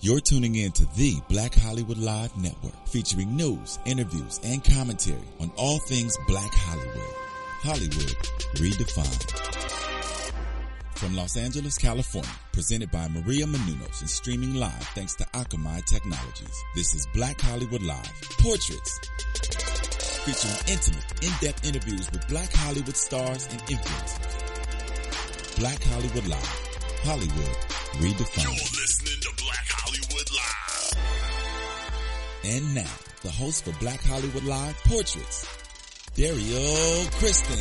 You're tuning in to the Black Hollywood Live Network, featuring news, interviews, and commentary on all things Black Hollywood. Hollywood redefined. From Los Angeles, California, presented by Maria Menounos and streaming live thanks to Akamai Technologies. This is Black Hollywood Live, Portraits, featuring intimate, in-depth interviews with Black Hollywood stars and influencers. Black Hollywood Live, Hollywood redefined. And now, the host for Black Hollywood Live Portraits, Dario Kristen.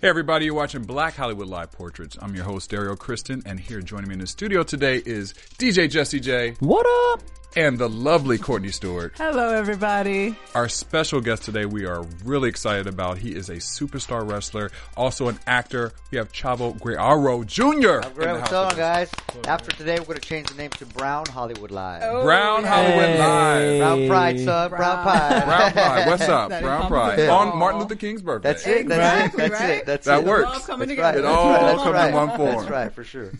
Hey everybody, you're watching Black Hollywood Live Portraits. I'm your host Dario Kristen, and here joining me in the studio today is DJ Jesse J What up? And the lovely Courtney Stewart. Hello, everybody. Our special guest today, we are really excited about. He is a superstar wrestler, also an actor. We have Chavo Guerrero Jr. in the Great, what's going on, guys? After today, we're going to change the name to Brown Hollywood Live. Oh, Brown Hollywood Live. Brown Pride, son. Brown Pride. Brown Pride. What's up? That Brown Pride. it On. Martin Luther King's birthday. That's it. That's Exactly, it. That's right? it. That's That it. works. Love coming That's together. right. It all That's comes right. in one form. That's right, for sure.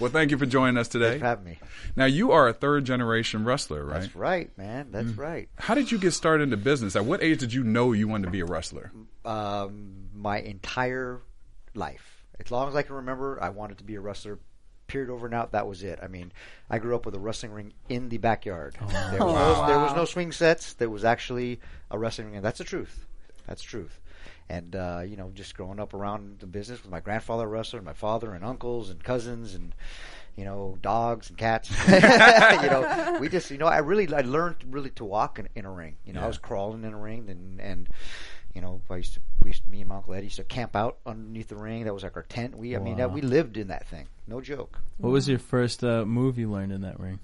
Well, thank you for joining us today. Thanks for having me. Now, you are a third generation wrestler, right? That's right, man. That's Mm. right. How did you get started into business? At what age did you know you wanted to be a wrestler? Um, my entire life, as long as I can remember, I wanted to be a wrestler. Period over and out. That was it. I mean, I grew up with a wrestling ring in the backyard. There, was no, there was no swing sets. There was actually a wrestling ring. That's the truth. That's the truth. And uh, you know, just growing up around the business with my grandfather a wrestler, and my father and uncles and cousins and you know dogs and cats. you know, we just you know I really I learned really to walk in, in a ring. You know, I was crawling in a ring and and you know I used to we used, me and my uncle Eddie used to camp out underneath the ring. That was like our tent. We I mean that, we lived in that thing. No joke. What was your first uh, move you learned in that ring?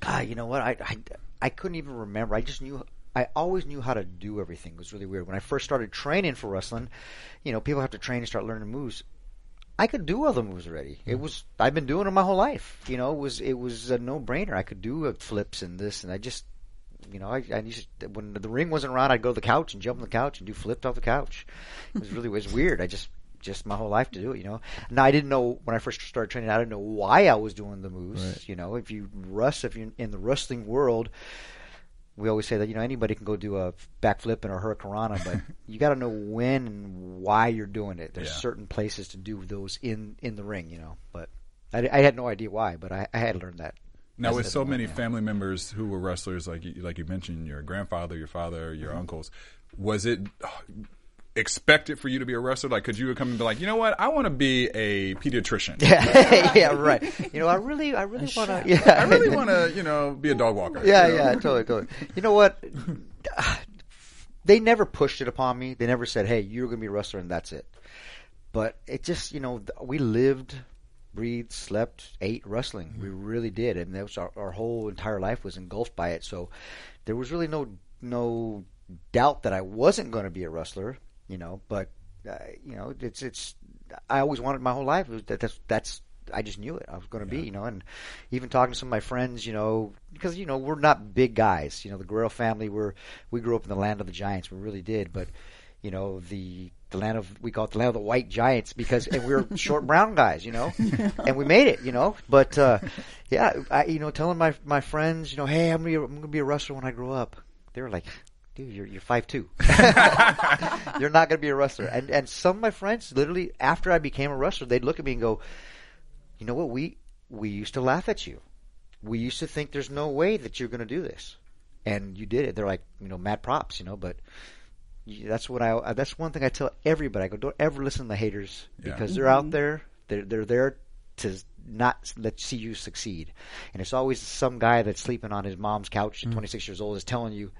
God, you know what? I, I, I couldn't even remember. I just knew. I always knew how to do everything. It was really weird. When I first started training for wrestling, you know, people have to train and start learning moves. I could do all the moves already. It mm. was I've been doing them my whole life. You know, it was it was a no brainer. I could do flips and this, and I just, you know, I, I used to, when the ring wasn't around, I'd go to the couch and jump on the couch and do flips off the couch. It was really it was weird. I just just my whole life to do it. You know. Now I didn't know when I first started training. I didn't know why I was doing the moves. You know, if you rust, if you're in the wrestling world, we always say that you know anybody can go do a backflip and a hurricanrana, but you got to know when and why you're doing it. There's Yeah. certain places to do those in in the ring, you know. But I, I had no idea why, but I, I had learned that. Now, with so many yeah. family members who were wrestlers, like you, like you mentioned, your grandfather, your father, your Mm-hmm. uncles, was it uh, it for you to be a wrestler? Like, could you come and be like, you know what, I want to be a pediatrician. yeah, yeah, right. You know, I really, I really want to. Yeah, I really want to, you know, be a dog walker. Yeah, you know? yeah, totally, totally. You know what? They never pushed it upon me. They never said, "Hey, you're going to be a wrestler," and that's it. But it just, you know, we lived, breathed, slept, ate wrestling. We really did, and that was our, our whole entire life was engulfed by it. So there was really no no doubt that I wasn't going to be a wrestler. You know, but uh, you know, it's it's. I always wanted my whole life. That, that's that's I just knew it. I was going to be, you know, and even talking to some of my friends, you know, because you know we're not big guys. You know, the Guerrero family, we're we grew up in the land of the giants. We really did, but you know the the land of we call it the land of the white giants because and we were short brown guys, you know, and we made it, you know. But uh, yeah, I you know telling my my friends, you know, hey, I'm gonna be, I'm gonna be a wrestler when I grow up. They were like. Dude, you're you're five two. you're not gonna be a wrestler. And and some of my friends, literally after I became a wrestler, they'd look at me and go, you know what? We we used to laugh at you. We used to think there's no way that you're going to do this, and you did it. They're like, you know, mad props, you know. But that's what I. Uh, that's one thing I tell everybody. I go, don't ever listen to the haters Yeah. because they're out mm-hmm. there. They're they're there to not let see you succeed, and it's always some guy that's sleeping on his mom's couch at mm. 26 years old is telling you.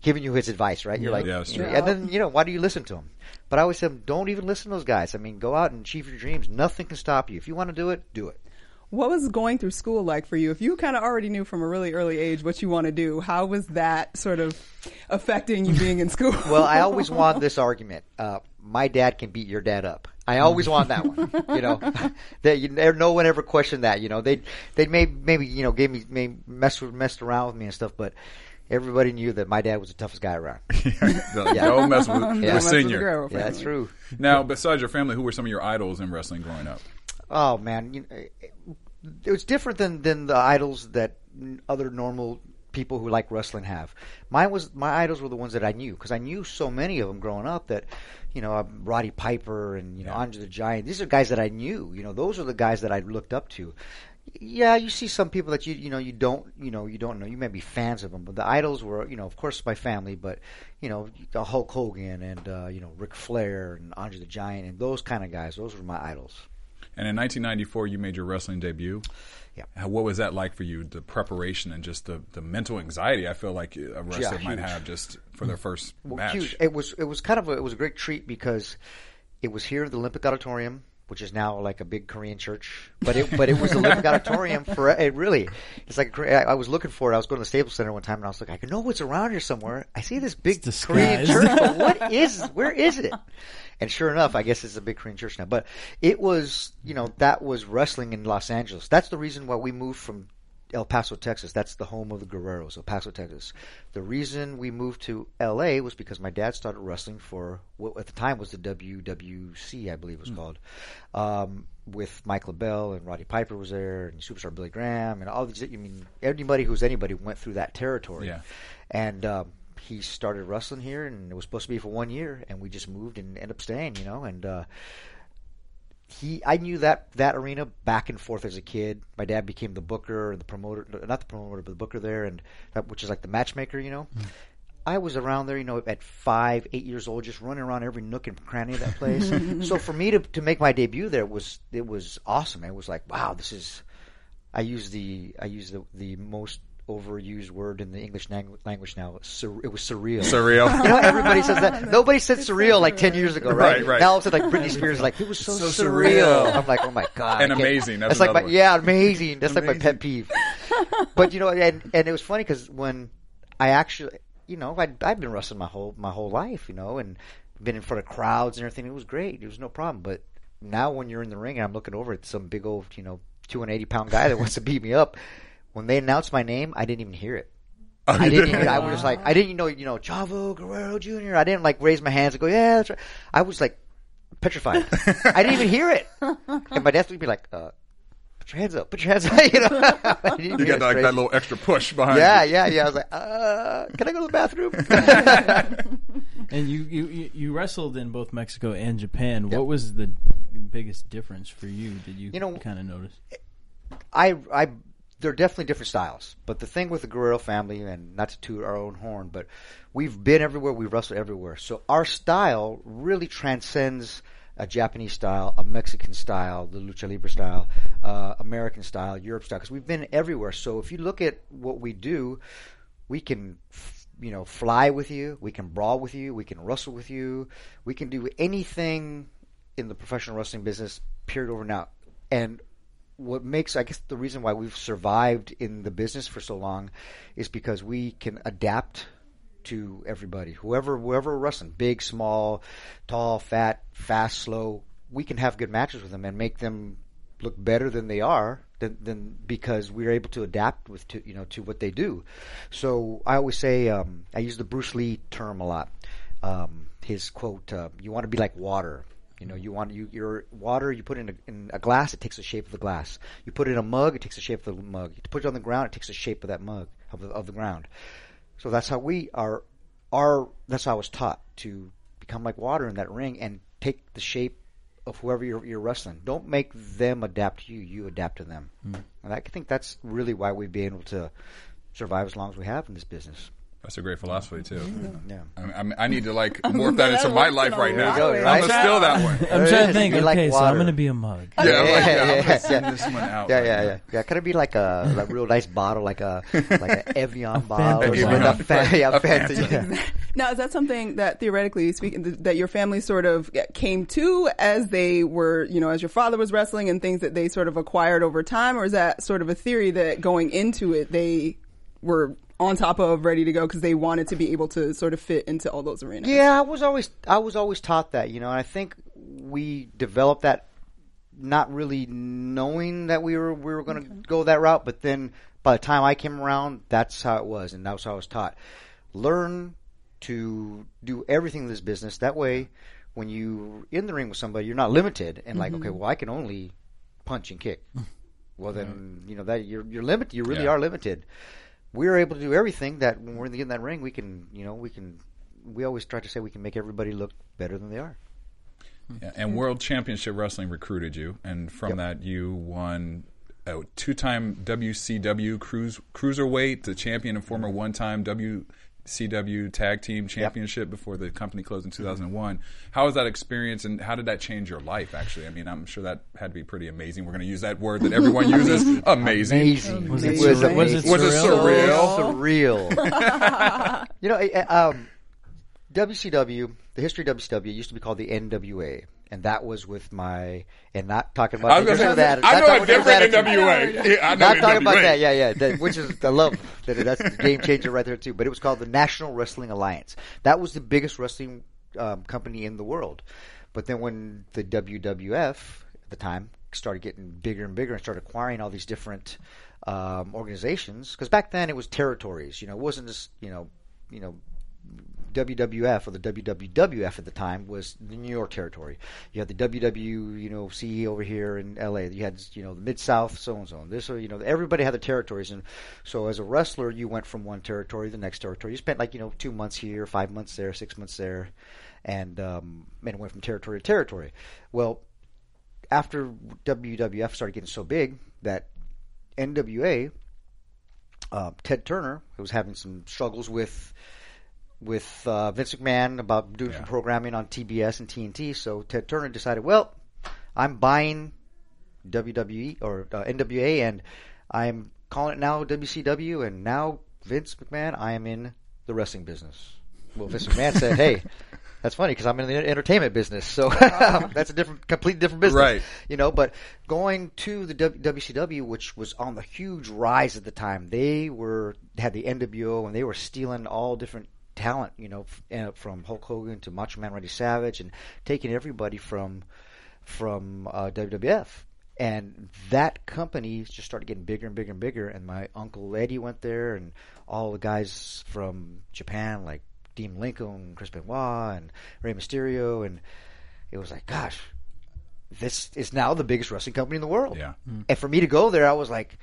Giving you his advice, right? You're like, Yeah, you know, and then you know, why do you listen to him? But I always say, don't even listen to those guys. I mean, go out and achieve your dreams. Nothing can stop you. If you want to do it, do it. What was going through school like for you? If you kind of already knew from a really early age what you want to do, how was that sort of affecting you being in school? Well, I always wanted this argument. Uh, my dad can beat your dad up. I always wanted that one. You know, that you, no one ever questioned that. You know, they they may maybe you know gave me may mess messed around with me and stuff, but everybody knew that my dad was the toughest guy around. Don't don't mess with, Yeah. with Don't mess with the senior. Yeah, that's true. Now, besides your family, who were some of your idols in wrestling growing up? Oh man, you know, it was different than than the idols that other normal people who like wrestling have. Mine was my idols were the ones that I knew because I knew so many of them growing up that you know um, Roddy Piper and you know Andre the Giant. These are guys that I knew. You know, those are the guys that I looked up to. Yeah, you see some people that you you know you don't you know you don't know. You may be fans of them, but the idols were you know of course my family, but you know the Hulk Hogan and uh, you know Ric Flair and Andre the Giant and those kind of guys. Those were my idols. And in 1994, you made your wrestling debut. Yeah. What was that like for you? The preparation and just the, the mental anxiety I feel like a wrestler might have just for their first Well, match. huge. It was it was kind of a, it was a great treat because it was here at the Olympic Auditorium, which is now like a big Korean church. But it but it was a Olympic Auditorium for uh, it really. It's like I was looking for it. I was going to the Staples Center one time and I was like, I know it's around here somewhere. I see this big Korean church, but what is where is it? And sure enough, I guess it's a big Korean church now. But it was, you know, that was wrestling in Los Angeles. That's the reason why we moved from El Paso, Texas. That's the home of the Guerreros, El Paso, Texas. The reason we moved to LA was because my dad started wrestling for what at the time was the WWC, I believe it was called, um, with Mike LeBell and Roddy Piper was there and Superstar Billy Graham and all these. I mean, anybody who's anybody went through that territory. Yeah. And um, he started wrestling here, and it was supposed to be for one year, and we just moved and ended up staying, you know. And uh, he, I knew that that arena back and forth as a kid. My dad became the booker, and the promoter, not the promoter, but the booker there, and that, which is like the matchmaker, you know. Hmm. I was around there, you know, at five, eight years old, just running around every nook and cranny of that place. so for me to to make my debut there was it was awesome. It was like, wow, this is. I use the I use the the most overused word in the English lang- language now. Sur- it was surreal. Surreal. You know, everybody says that. Nobody said surreal like ten years ago, right? Right, right. Now all of a sudden, like Britney Spears, is like it was so, So surreal. surreal. I'm like, oh my god, And I can't- amazing. That's That's like my, another one. yeah, amazing. That's like my pet peeve. but you know, and and it was funny because when I actually, you know, I'd, I've been wrestling my whole my whole life, you know, and been in front of crowds and everything. It was great. It was no problem. But now when you're in the ring and I'm looking over at some big old, you know, 280 pound guy that wants to beat me up, when they announced my name, I didn't even hear it. I didn't. Even, I was just like, I didn't know, you know, Chavo Guerrero Jr. I didn't like raise my hands and go, yeah, that's right. I was like petrified. I didn't even hear it. And my dad would be like, uh, put your hands up, put your hands up. You know, You hear got it like that little extra push behind Yeah, you. yeah, yeah. I was like, uh, can I go to the bathroom? And you, you you- you wrestled in both Mexico and Japan. What was the biggest difference for you? Did you, You know- kind of notice? I, I, they're definitely different styles. But the thing with the Guerrero family, and not to toot our own horn, but we've been everywhere, we've wrestled everywhere. So our style really transcends a Japanese style, a Mexican style, the lucha libre style, uh, American style, Europe style, because we've been everywhere. So if you look at what we do, we can, you know, fly with you, we can brawl with you, we can wrestle with you, we can do anything in the professional wrestling business, period over and out. And what makes I guess the reason why we've survived in the business for so long is because we can adapt to everybody. Whoever whoever we're wrestling, big, small, tall, fat, fast, slow, we can have good matches with them and make them look better than they are than, than because we're able to adapt with to you know to what they do. So I always say um, I use the Bruce Lee term a lot. Um, his quote: uh, "You want to be like water." You know, you want you your water. You put it in a, in a glass, it takes the shape of the glass. You put it in a mug, it takes the shape of the mug. You put it on the ground, it takes the shape of that mug of the, of the ground. So that's how we are. Our that's how I was taught to become like water in that ring and take the shape of whoever you're, you're wrestling. Don't make them adapt to you. You adapt to them. Mm. And I think that's really why we've been able to survive as long as we have in this business. That's a great philosophy too. Yeah. I, I, I need to like morph that into my life right now. There you go, I'm right? gonna steal that one. I'm trying to think. Okay, like so I'm going to be a mug. Yeah, I'm like, Yeah, yeah, yeah, gonna yeah. this one out. Yeah, right yeah, now. yeah, yeah. Kind of be like a like real nice bottle, like a like an Evian bottle, or Fanta. something. A fa- yeah, A Fanta, Fanta. yeah. Now, is that something that theoretically speaking, th- that your family sort of came to as they were, you know, as your father was wrestling and things that they sort of acquired over time? Or is that sort of a theory that going into it, they were on top of, ready to go because they wanted to be able to sort of fit into all those arenas? Yeah, I was always I was always taught that, you know, and I think we developed that not really knowing that we were we were going to go that route, but then by the time I came around, that's how it was, and that's how I was taught. Learn to do everything in this business. That way, when you in the ring with somebody, you're not limited and like, mm-hmm. okay, well, I can only punch and kick. Well, then you know that you're you're limited. You really Yeah. are limited. We're able to do everything that when we're in, that ring, we can. You know, we can. We always try to say we can make everybody look better than they are. Hmm. Yeah, and World Championship Wrestling recruited you, and from that you won a two-time WCW cruise cruiserweight, the champion and former one-time WCW Tag Team Championship before the company closed in 2001. How was that experience, and how did that change your life? Actually, I mean, I'm sure that had to be pretty amazing. We're going to use that word that everyone uses, amazing. Amazing. Was it It was surreal? Was it amazing. Was it surreal? surreal? surreal. you know, um, WCW, the history of WCW used to be called the NWA, and that was with my and not talking about I was the say, that. I know a different. NWA. Yeah, I know Not talking about that, yeah, yeah. That, which is I love that. That's the game changer right there too. But it was called the National Wrestling Alliance. That was the biggest wrestling um, company in the world. But then when the WWF at the time started getting bigger and bigger and started acquiring all these different um, organizations, because back then it was territories. You know, it wasn't just you know, you know. WWF or the WWWF at the time was the New York territory. You had the WW, you know, CE over here in LA. You had, you know, the Mid South, so and so. This, you know, everybody had their territories. And so as a wrestler, you went from one territory to the next territory. You spent like, you know, two months here, five months there, six months there, and, um, and went from territory to territory. Well, after WWF started getting so big that NWA, uh, Ted Turner, who was having some struggles with with uh, Vince McMahon about doing some programming on TBS and TNT. So Ted Turner decided, well, I'm buying WWE or uh, NWA, and I'm calling it now WCW, and now Vince McMahon, I am in the wrestling business. Well, Vince McMahon said, hey. That's funny because I'm in the entertainment business, so that's a different, completely different business, Right. You know, but going to the W- WCW, which was on the huge rise at the time, they were had the NWO and they were stealing all different talent, you know, f- uh, from Hulk Hogan to Macho Man Randy Savage, and taking everybody from from uh, WWF. And that company just started getting bigger and bigger and bigger. And my uncle Eddie went there, and all the guys from Japan, like Dean Malenko, Chris Benoit, and Rey Mysterio, and it was like, gosh, this is now the biggest wrestling company in the world. Yeah. And for me to go there, I was like,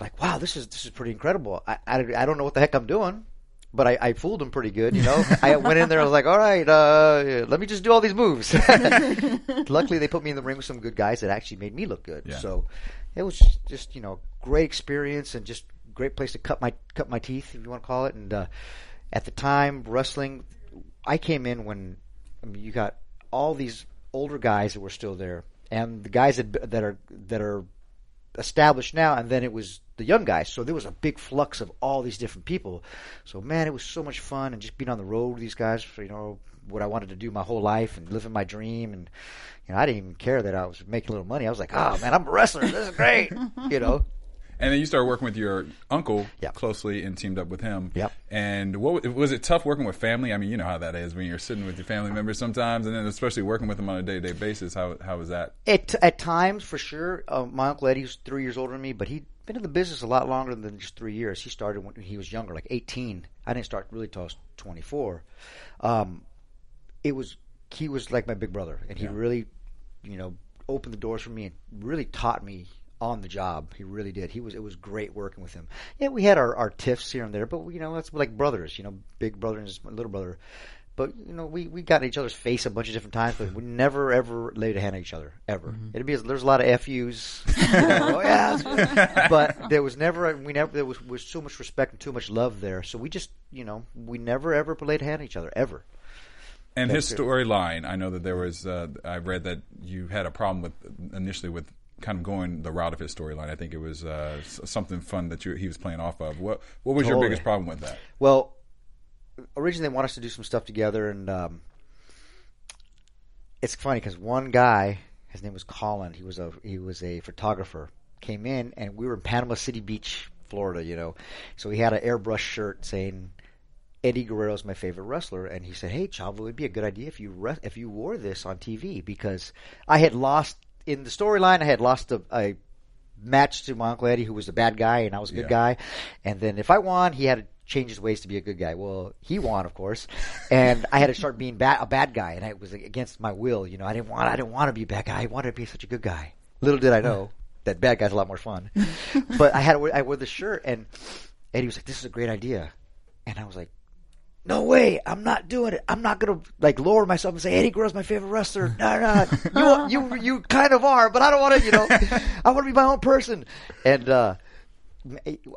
like, wow, this is this is pretty incredible. I I, I don't know what the heck I'm doing, but I, I fooled them pretty good. You know, I went in there. I was like, all right, uh, let me just do all these moves. Luckily, they put me in the ring with some good guys that actually made me look good. Yeah. So it was just you know great experience and just great place to cut my cut my teeth, if you want to call it. And uh, at the time, wrestling, I came in when I mean you got all these older guys that were still there, and the guys that that are that are established now, and then it was the young guys. So there was a big flux of all these different people. So man, it was so much fun, and just being on the road with these guys for you know what I wanted to do my whole life and living my dream. And you know, I didn't even care that I was making a little money. I was like, oh man, I'm a wrestler. This is great. you know. And then you started working with your uncle Yep. closely and teamed up with him. Yep. And what was it tough working with family? I mean, you know how that is when you're sitting with your family members sometimes, and then especially working with them on a day to day basis. How how was that? At at times, for sure. Uh, my uncle Eddie was three years older than me, but he'd been in the business a lot longer than just three years. He started when he was younger, like eighteen. I didn't start really till I was twenty four. Um, it was he was like my big brother, and he Yeah. really, you know, opened the doors for me and really taught me on the job. He really did. He was it was great working with him. Yeah, we had our, our tiffs here and there, but you know that's like brothers. You know, big brother and his little brother. But you know, we, we got in each other's face a bunch of different times, but we never ever laid a hand on each other ever. It'd be there's a lot of fu's, you oh, yeah, but there was never we never there was was so much respect and too much love there. So we just you know we never ever laid a hand on each other ever. And his That's it. storyline, I know that there was. Uh, I read that you had a problem with initially with kind of going the route of his storyline. I think it was uh, something fun that you, he was playing off of. What what was your biggest problem with that? Well, originally they want us to do some stuff together, and um, it's funny because one guy, his name was Colin. He was a he was a photographer. Came in, and we were in Panama City Beach, Florida. You know, so he had an airbrush shirt saying. Eddie Guerrero is my favorite wrestler, and he said, "Hey, Chavo, it'd be a good idea if you re- if you wore this on TV because I had lost in the storyline. I had lost a, a match to my uncle Eddie, who was the bad guy, and I was a good Yeah. guy. And then if I won, he had change his ways to be a good guy. Well, he won, of course, and I had to start being bad, a bad guy, and it was against my will. You know, I didn't want I didn't want to be a bad guy. I wanted to be such a good guy. Little did I know, that bad guy's a lot more fun. but I had to wear, I wore the shirt, and Eddie was like, "This is a great idea," and I was like. No way! I'm not doing it. I'm not gonna like lower myself and say Eddie Guerrero's my favorite wrestler. No, no, you you you kind of are, but I don't want to. You know, I want to be my own person. And uh,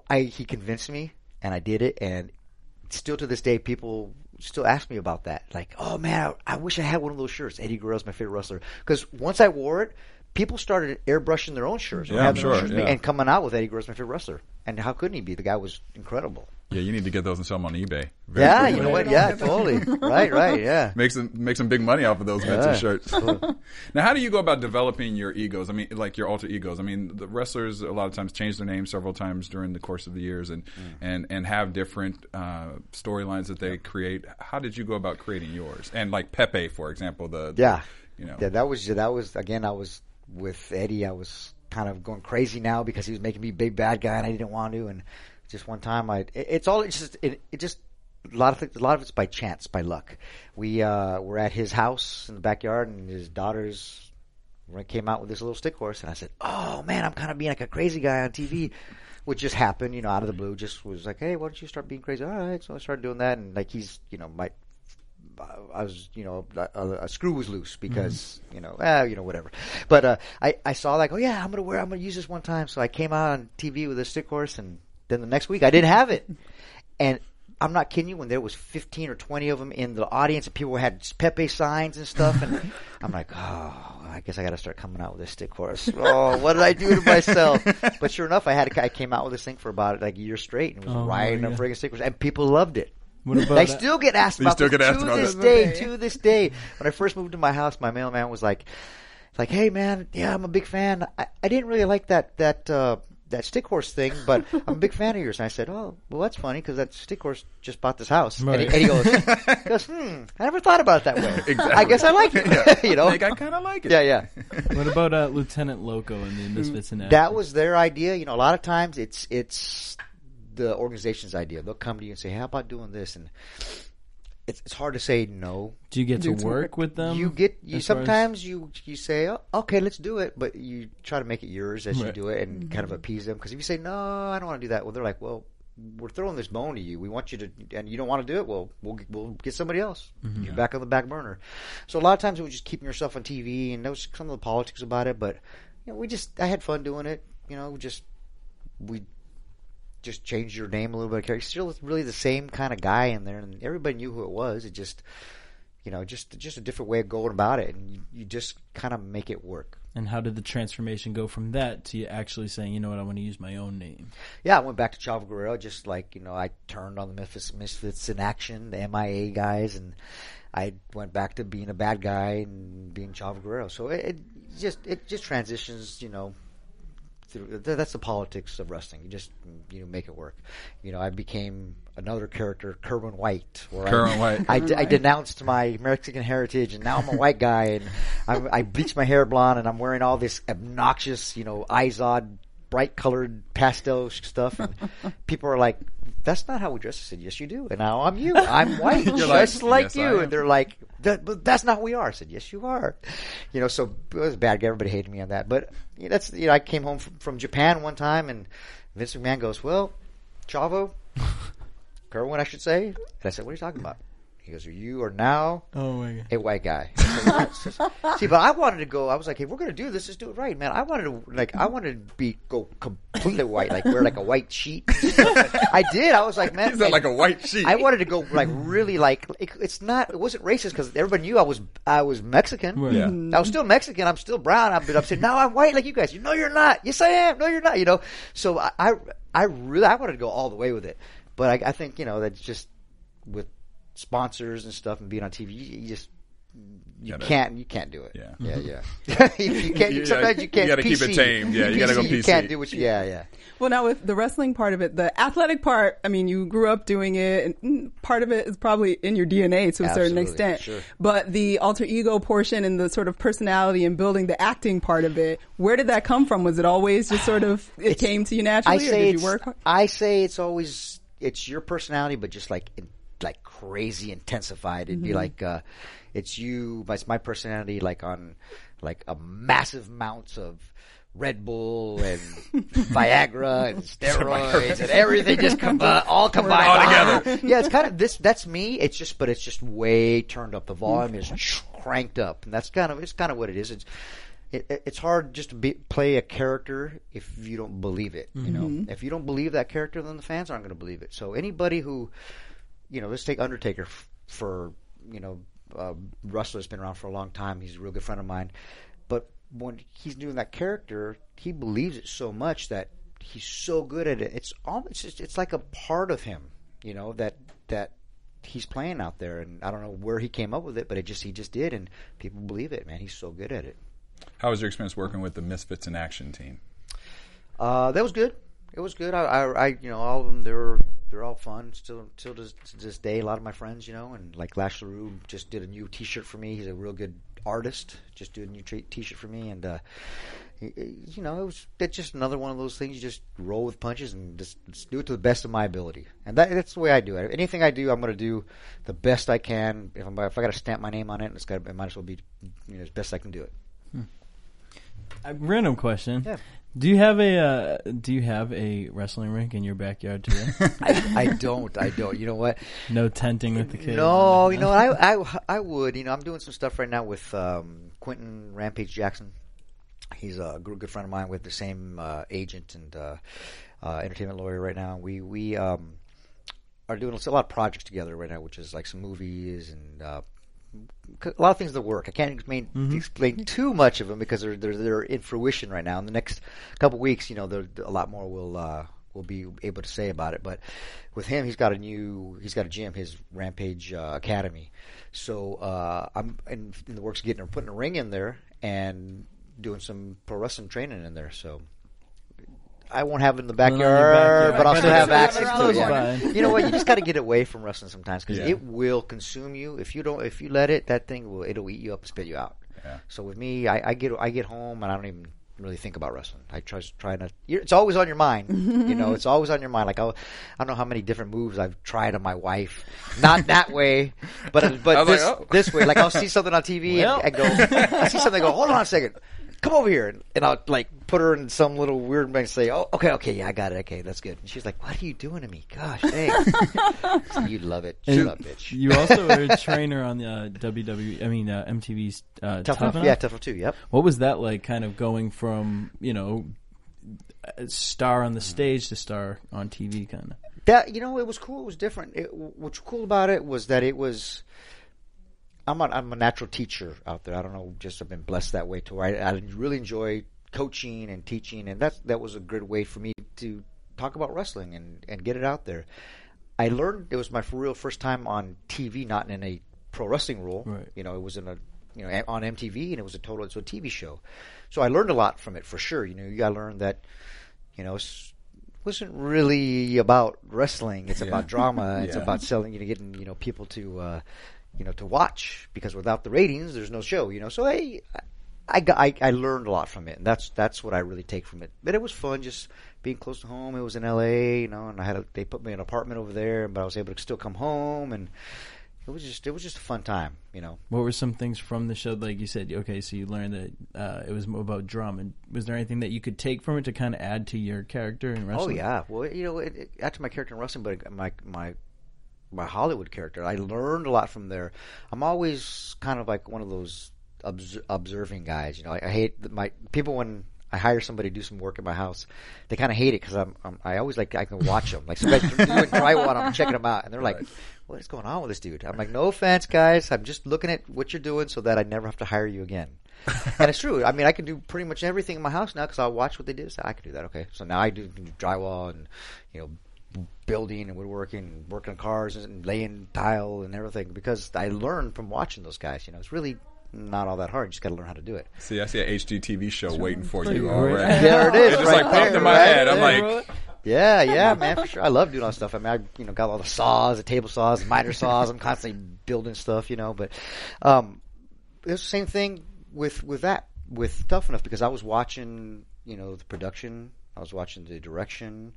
I he convinced me, and I did it. And still to this day, people still ask me about that. Like, oh man, I, I wish I had one of those shirts. Eddie Guerrero's my favorite wrestler. Because once I wore it, people started airbrushing their own shirts, or Yeah, sure, shirts yeah. and coming out with Eddie Guerrero's my favorite wrestler. And how couldn't he be? The guy was incredible. Yeah, you need to get those and sell them on eBay. Very yeah, quickly. you know what? Yeah, totally. right, right. Yeah. Make some make some big money off of those vintage Yeah. shirts. now, how do you go about developing your egos? I mean, like your alter egos. I mean, the wrestlers a lot of times change their names several times during the course of the years, and Mm. and and have different uh, storylines that they create. How did you go about creating yours? And like Pepe, for example, the the- Yeah. you know, Yeah, that was that was again. I was with Eddie. I was kind of going crazy now because he was making me big bad guy, and I didn't want to. And just one time, I it, it's all it's just it, it just a lot of things, a lot of it's by chance, by luck. We uh, were at his house in the backyard, and his daughters came out with this little stick horse, and I said, "Oh man, I'm kind of being like a crazy guy on TV." Which just happened, you know, out of the blue. Just was like, "Hey, why don't you start being crazy?" All right, so I started doing that, and like he's, you know, my I was, you know, a, a screw was loose because, you know, eh, you know, whatever. But uh, I, I saw like, oh yeah, I'm gonna wear, I'm gonna use this one time. So I came out on TV with a stick horse, and then the next week I didn't have it. And I'm not kidding you. When there was 15 or 20 of them in the audience, and people had Pepe signs and stuff, and I'm like, oh, I guess I got to start coming out with this stick horse. Oh, what did I do to myself? But sure enough, I had, I came out with this thing for about like a year straight, and was Oh, riding a yeah. friggin' stick horse, and people loved it. I still get asked about still get asked to about this it. day. To this day, when I first moved to my house, my mailman was like, "Like, hey man, yeah, I'm a big fan. I, I didn't really like that that uh, that stick horse thing, but I'm a big fan of yours." And I said, "Oh, well, that's funny because that stick horse just bought this house." And, he, and he goes, he goes, "Hmm, I never thought about it that way. Exactly. I guess I like it. you know? like I kind of like it. Yeah, yeah. What about uh, Lieutenant Loco and the Misfits in Mm, That was their idea. You know, a lot of times it's it's the organization's idea. They'll come to you and say, "How about doing this?" And it's it's hard to say no. Do you get to work work. with them? you get you as far as- sometimes you you say oh, okay let's do it but you try to make it yours as you do it and kind of appease them. Because if you say no i don't want to do that well they're like well we're throwing this bone to you. We want you to and you don't want to do it well we'll we'll get somebody else. Mm-hmm. You're back on the back burner. So a lot of times it was just keeping yourself on tv and that was some of the politics about it but you know we just i had fun doing it you know just we just changed your name a little bit. You're still really the same kind of guy in there, and everybody knew who it was. It just, you know, just just a different way of going about it, and you, you just kind of make it work. And how did the transformation go from that to you actually saying, you know what, I want to use my own name? Yeah, I went back to Chavo Guerrero, just like you know, I turned on the Memphis Misfits in action, the MIA guys, and I went back to being a bad guy and being Chavo Guerrero. So it, it just it just transitions, you know. Through, th- that's the politics of wrestling. You just you know make it work. You know, I became another character, Kerwin White. Where Kerwin I, White. I, d- I denounced my Mexican heritage, and now I'm a white guy, and I'm, I bleached my hair blonde, and I'm wearing all this obnoxious, you know, Izod, bright colored pastel stuff, and people are like, "That's not how we dress." I said, "Yes, you do." And now I'm you. I'm white, just like, like, "Yes, you. And they're like, that, "But that's not who we are." I said, "Yes, you are." You know, so it was bad. guy. Everybody hated me on that, but you know, that's you know, I came home from, from Japan one time, and Vince McMahon goes, "Well, Chavo." Kerwin, I should say. And I said, "What are you talking about?" He goes, "You are now Oh my god. a white guy." I See, but I wanted to go. I was like, "If we're going to do this, let's do it right, man." I wanted to like, I wanted to be go completely white, like wear like a white sheet. I did. I was like, "Man, He's not like a white sheet. I wanted to go like really like it, it's not. It wasn't racist because everybody knew I was I was Mexican. Right. Yeah. I was still Mexican. I'm still brown. I'm, but I'm saying, no, I'm white like you guys. You know, you're not. Yes, I am. No, you're not. You know. So I, I, I really, I wanted to go all the way with it. But I, I think you know that's just with sponsors and stuff and being on TV. You, you just you Gotta- can't you can't do it. Yeah. yeah, yeah. you, you can't. You sometimes gotta- you can't. you gotta keep it PC. tamed. Yeah, you gotta go You can't do what you. Yeah, yeah. Well, now with the wrestling part of it, the athletic part, I mean, you grew up doing it, and mm, part of it is probably in your DNA to a certain extent. sure. But the alter ego portion and the sort of personality and building the acting part of it, where did that come from? Was it always just sort of it It's- came to you naturally, I or say did it's, you work? hard? I say it's always it's your personality, but just like in, like crazy intensified. It'd Mm-hmm. be like uh, it's you. It's my personality, like on like a massive amounts of Red Bull and Viagra and steroids and everything just combi- all combined All together. yeah, it's kind of this. That's me. It's just, but it's just way turned up. The volume is cranked up, and that's kind of it's kind of what it is. It's it, it- it's hard just to be, play a character if you don't believe it. You know, if you don't believe that character, then the fans aren't going to believe it. So anybody who, you know, let's take Undertaker f- for you know, uh, wrestler's been around for a long time. He's a real good friend of mine, but when he's doing that character, he believes it so much that he's so good at it. It's almost it's it's like a part of him, you know, that that he's playing out there. And I don't know where he came up with it, but it just he just did, and people believe it. Man, he's so good at it. How was your experience working with the Misfits in Action team? Uh, that was good. It was good. I, I, I, you know, all of them. They're they're all fun. Still, still to, to this day, a lot of my friends, you know, and like Lash LeRoux just did a new T-shirt for me. He's a real good artist. Just did a new t- T-shirt for me, and uh, you know, it was it's just another one of those things. You just roll with punches and just, just do it to the best of my ability, and that, that's the way I do it. Anything I do, I'm going to do the best I can. If, I'm, if I got to stamp my name on it, it's got it might as well be you know as best I can do it. A random question. Yeah. Do you have a uh, Do you have a wrestling rink in your backyard today? I, I don't. I don't. You know what? no tenting with the kids. No, you know, I, I, I would. You know, I'm doing some stuff right now with um, Quinton Rampage Jackson. He's a good, friend of mine with the same uh, agent and uh, uh, entertainment lawyer right now. We we um, are doing a lot of projects together right now, which is like some movies and uh, a lot of things that work. I can't explain, explain too much of them because they're, they're they're in fruition right now. In the next couple weeks, you know, there a lot more will uh, will be able to say about it. But with him, he's got a new he's got a gym, his Rampage uh, Academy. So uh, I'm in, in the works of getting putting a ring in there and doing some pro wrestling training in there. So. I won't have it in the backyard, backyard. but I'll still have access to it. You know what? You just got to get away from wrestling sometimes because Yeah. it will consume you. If you don't, if you let it, that thing will it'll eat you up and spit you out. Yeah. So with me, I, I get I get home and I don't even really think about wrestling. I try try not. It's always on your mind. you know, it's always on your mind. Like I'll, I don't know how many different moves I've tried on my wife. Not that way, but but I was like, this oh. this way. Like I'll see something on TV Well. and I go, I see something. I go, hold on a second. Come over here, and I'll like put her in some little weird way and say, "Oh, okay, okay, yeah, I got it. Okay, that's good." And she's like, "What are you doing to me? Gosh, dang, you love it, shut And up, bitch." You also were a trainer on the uh, WWE. I mean uh, MTV's uh, Tough, Tough, enough, Enough. yeah, tough enough too. Yep. What was that like? Kind of going from you know, a star on the stage to star on TV, kind of. That you know, it was cool. It was different. It, what's cool about it was that it was. I'm a, I'm a natural teacher out there. I don't know, just I've been blessed that way to where I, I really enjoy coaching and teaching, and that's that was a good way for me to talk about wrestling and and get it out there. I learned it was my real first time on TV, not in a pro wrestling role. Right. You know, it was in a you know on MTV, and it was a total it's a TV show. So I learned a lot from it for sure. You know, you got to learn that you know. It's, wasn't really about wrestling. It's about drama. It's Yeah. about selling, you know, getting you know people to, uh, you know, to watch because without the ratings, there's no show. You know, so I, I, got, I, I learned a lot from it, and that's that's what I really take from it. But it was fun, just being close to home. It was in L.A., you know, and I had a, they put me in an apartment over there, but I was able to still come home, and it was just it was just a fun time, you know. What were some things from the show? Like you said, okay, so you learned that uh, it was more about drama. And was there anything that you could take from it to kind of add to your character in wrestling? Oh yeah, well you know, it, it, after my character in wrestling, but my my my Hollywood character, I learned a lot from there. I'm always kind of like one of those obs- observing guys. You know, I, I hate my people when I hire somebody to do some work in my house, they kind of hate it because I'm, I'm I always like I can watch them. Like somebody's doing drywall, I'm checking them out, and they're like, "What is going on with this dude?" I'm like, "No offense, guys. I'm just looking at what you're doing so that I never have to hire you again." and it's true. I mean, I can do pretty much everything in my house now because I'll watch what they do. So I can do that. Okay, so now I do, do drywall and you know building and woodworking, and working on cars and laying tile and everything because I learned from watching those guys. You know, it's really not all that hard. You just got to learn how to do it. See, I see a HGTV show waiting for you great. already. There it is. It just right like popped there, in my right head. I'm there. like, Yeah, yeah, man, for sure. I love doing all that stuff. I mean, I you know got all the saws, the table saws, the miter saws. I'm constantly building stuff, you know. But um, it's the same thing with with that with Tough Enough because I was watching, you know, the production. I was watching the direction.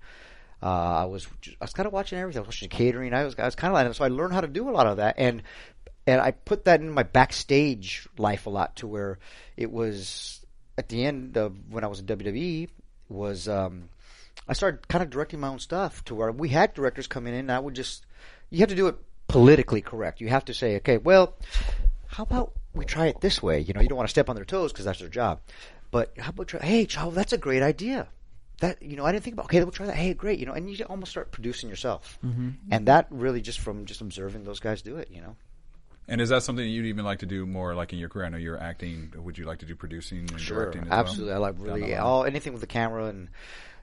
Uh, I was I was kind of watching everything. I was watching catering. I was I was kind of like so I learned how to do a lot of that and and I put that in my backstage life a lot to where it was at the end of when I was in WWE was um, I started kind of directing my own stuff to where we had directors coming in and I would just you have to do it politically correct. You have to say, okay, well, how about we try it this way? You know, you don't want to step on their toes because that's their job. But how about try? Hey, Chavo, that's a great idea. That you know, I didn't think about. Okay, we'll try that. Hey, great. You know, and you almost start producing yourself, mm-hmm. and that really just from just observing those guys do it. You know. And is that something you'd even like to do more, like in your career? I know you're acting. Would you like to do producing and directing? As well? absolutely. I like really line? all anything with the camera and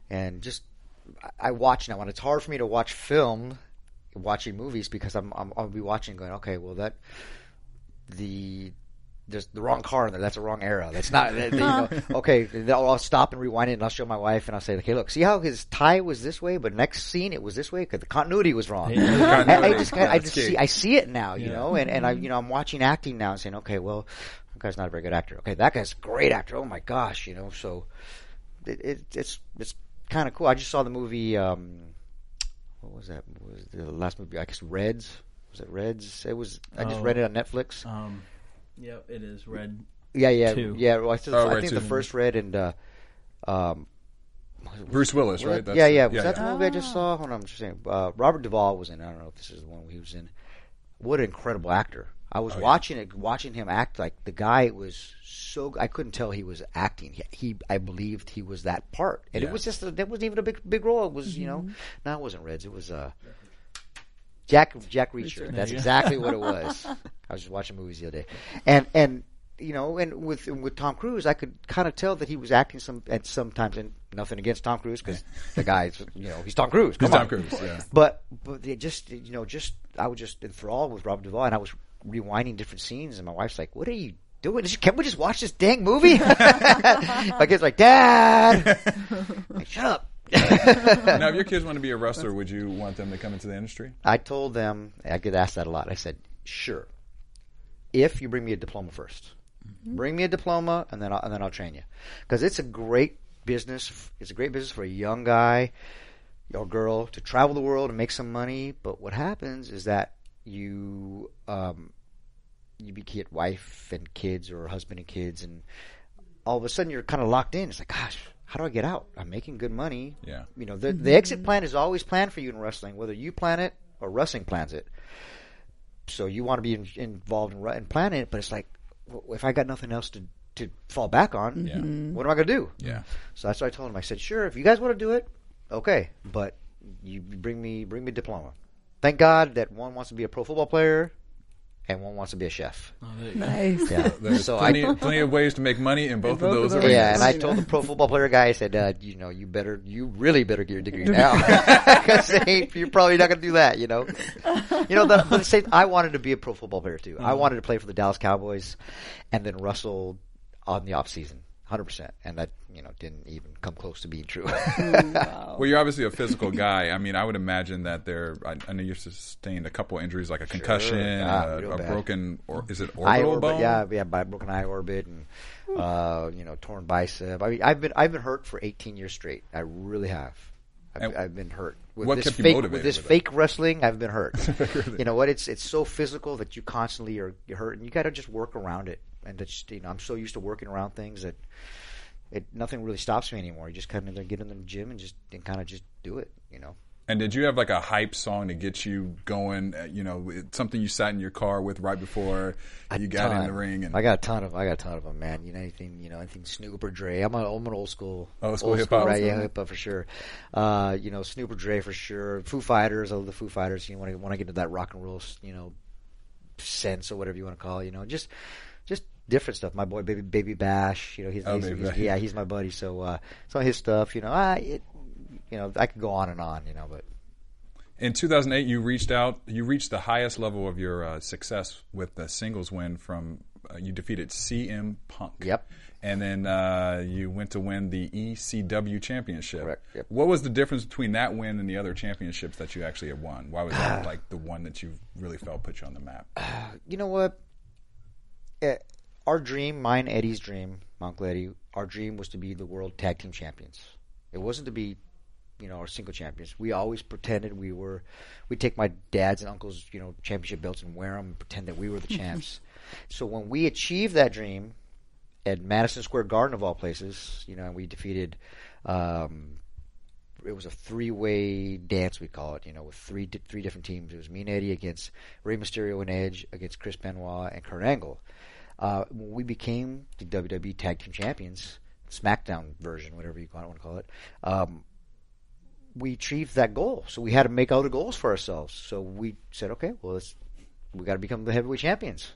and just I- I watch now, and it's hard for me to watch film, watching movies because I'm, I'm I'll be watching going okay, well that the there's the wrong car in there. That's a wrong era. That's not. you know, okay, I'll, I'll stop and rewind it, and I'll show my wife, and I'll say, "Okay, look, see how his tie was this way, but next scene it was this way because the continuity was wrong." Yeah. I, I just, kinda, I just see, I see it now, you Yeah. know, and, and I, you know, I'm watching acting now and saying, okay, well, that guy's not a very good actor. Okay, that guy's a great actor. Oh my gosh, you know, so it, it it's it's kind of cool. I just saw the movie. Um, what was that? What was the last movie? I guess Reds. Was it Reds? It was. I just Oh. read it on Netflix. Um, yep, it is red. yeah, yeah, two. yeah. Well, I, still, Oh, I Red think two. the first Red and. Uh, um, Bruce Willis, was right? it- That's yeah, the- yeah. Was that yeah. the movie I just saw? Hold on, I'm just saying. Uh, Robert Duvall was in. I don't know if this is the one he was in. What an incredible actor! I was Oh, yeah. watching it, watching him act like the guy was so. I couldn't tell he was acting. He, he I believed he was that part, and Yeah. it was just. A, that wasn't even a big big role. It was you know, no, it wasn't Reds. It was uh, Jack Jack Reacher. That's exactly what it was. I was just watching movies the other day, and and you know, and with with Tom Cruise, I could kind of tell that he was acting some at sometimes, and nothing against Tom Cruise because the guy's you know he's Tom Cruise. He's Come Tom on. Cruise, yeah. But but they just you know just I was just enthralled with Robert Duvall, and I was rewinding different scenes, and my wife's like, "What are you?" Doing? Can't we just watch this dang movie? my kid's like, Dad, Like, shut up. now, if your kids want to be a wrestler, would you want them to come into the industry? I told them I get asked that a lot. I said, "Sure, if you bring me a diploma 1st bring me a diploma, and then I'll, and then I'll train you, because it's a great business. It's a great business for a young guy or girl to travel the world and make some money. But what happens is that you um, you be- get wife and kids or husband and kids, and all of a sudden you're kind of locked in. It's like, gosh, how do I get out? I'm making good money. Yeah. You know, the the exit plan is always planned for you in wrestling, whether you plan it or wrestling plans it. So you want to be in, involved in, ru- in planning it, but it's like, if I got nothing else to to fall back on, Yeah. Mm-hmm. what am I going to do? Yeah. So that's what I told him. I said, sure, if you guys want to do it, okay, but you bring me bring me a diploma. Thank God that one wants to be a pro football player and one wants to be a chef. Oh, there you. Nice. Yeah. There's so I plenty, plenty of ways to make money in both, both of of those those. yeah, and I told the pro football player guy, I said, uh, you know, you better, you really better get your degree now, because you're probably not going to do that. You know, you know, the, the same. I wanted to be a pro football player too. I wanted to play for the Dallas Cowboys, and then Russell on the off season, hundred percent, and that you know didn't even come close to being true. Well, you're obviously a physical guy. I mean, I would imagine that there. I, I know you sustained a couple injuries, like a concussion, Ah, uh, real a broken, or is it orbital orbit, bone? yeah, yeah, by broken eye orbit and uh, you know torn bicep. I mean, I've been I've been hurt for 18 years straight. I really have. I've, I've been hurt. With what this kept you fake, motivated With this with it? fake wrestling, I've been hurt. you know what? It's it's so physical that you constantly are you're hurt, and you got to just work around it. And that's you know I'm so used to working around things that it nothing really stops me anymore. You just kind of get in the gym and just and kind of just do it. You know. And did you have like a hype song to get you going? uh, You know, something you sat in your car with right before you got in the ring. And I got a ton of I got a ton of them, man. You know anything you know anything Snoop or Dre. I'm, a, I'm an old school Old school hip-hop. right? Yeah, hip hop for sure. Uh, you know Snoop or Dre for sure. Foo Fighters, I love the Foo Fighters. You want to want to get into that rock and roll, you know, sense or whatever you want to call it. You know, just different stuff. My boy Baby Baby Bash, you know, he's, Oh, he's, he's- yeah, he's my buddy. So uh, some of his stuff, you know, I it, you know I could go on and on, you know, but. in 2008, you reached out. You reached the highest level of your uh, success with the singles win from. Uh, you defeated CM Punk. Yep. And then uh, you went to win the ECW championship. Correct, yep. What was the difference between that win and the other championships that you actually had won? Why was that like the one that you really felt put you on the map? you know what? Eh, our dream, mine, Eddie's dream, Eddie, our dream was to be the world tag team champions. It wasn't to be, you know, our single champions. We always pretended we were. We'd take my dad's and uncle's, you know, championship belts and wear them and pretend that we were the champs. so when we achieved that dream, at Madison Square Garden of all places, you know, and we defeated. Um, it was a three-way dance, we call it. You know, with three di- three different teams. It was me and Eddie against Rey Mysterio and Edge against Chris Benoit and Kurt Angle. Uh, when we became the WWE Tag Team Champions, SmackDown version, whatever you want to call it. Um, we achieved that goal. So we had to make other goals for ourselves. So we said, okay, well, let's, we got to become the heavyweight champions.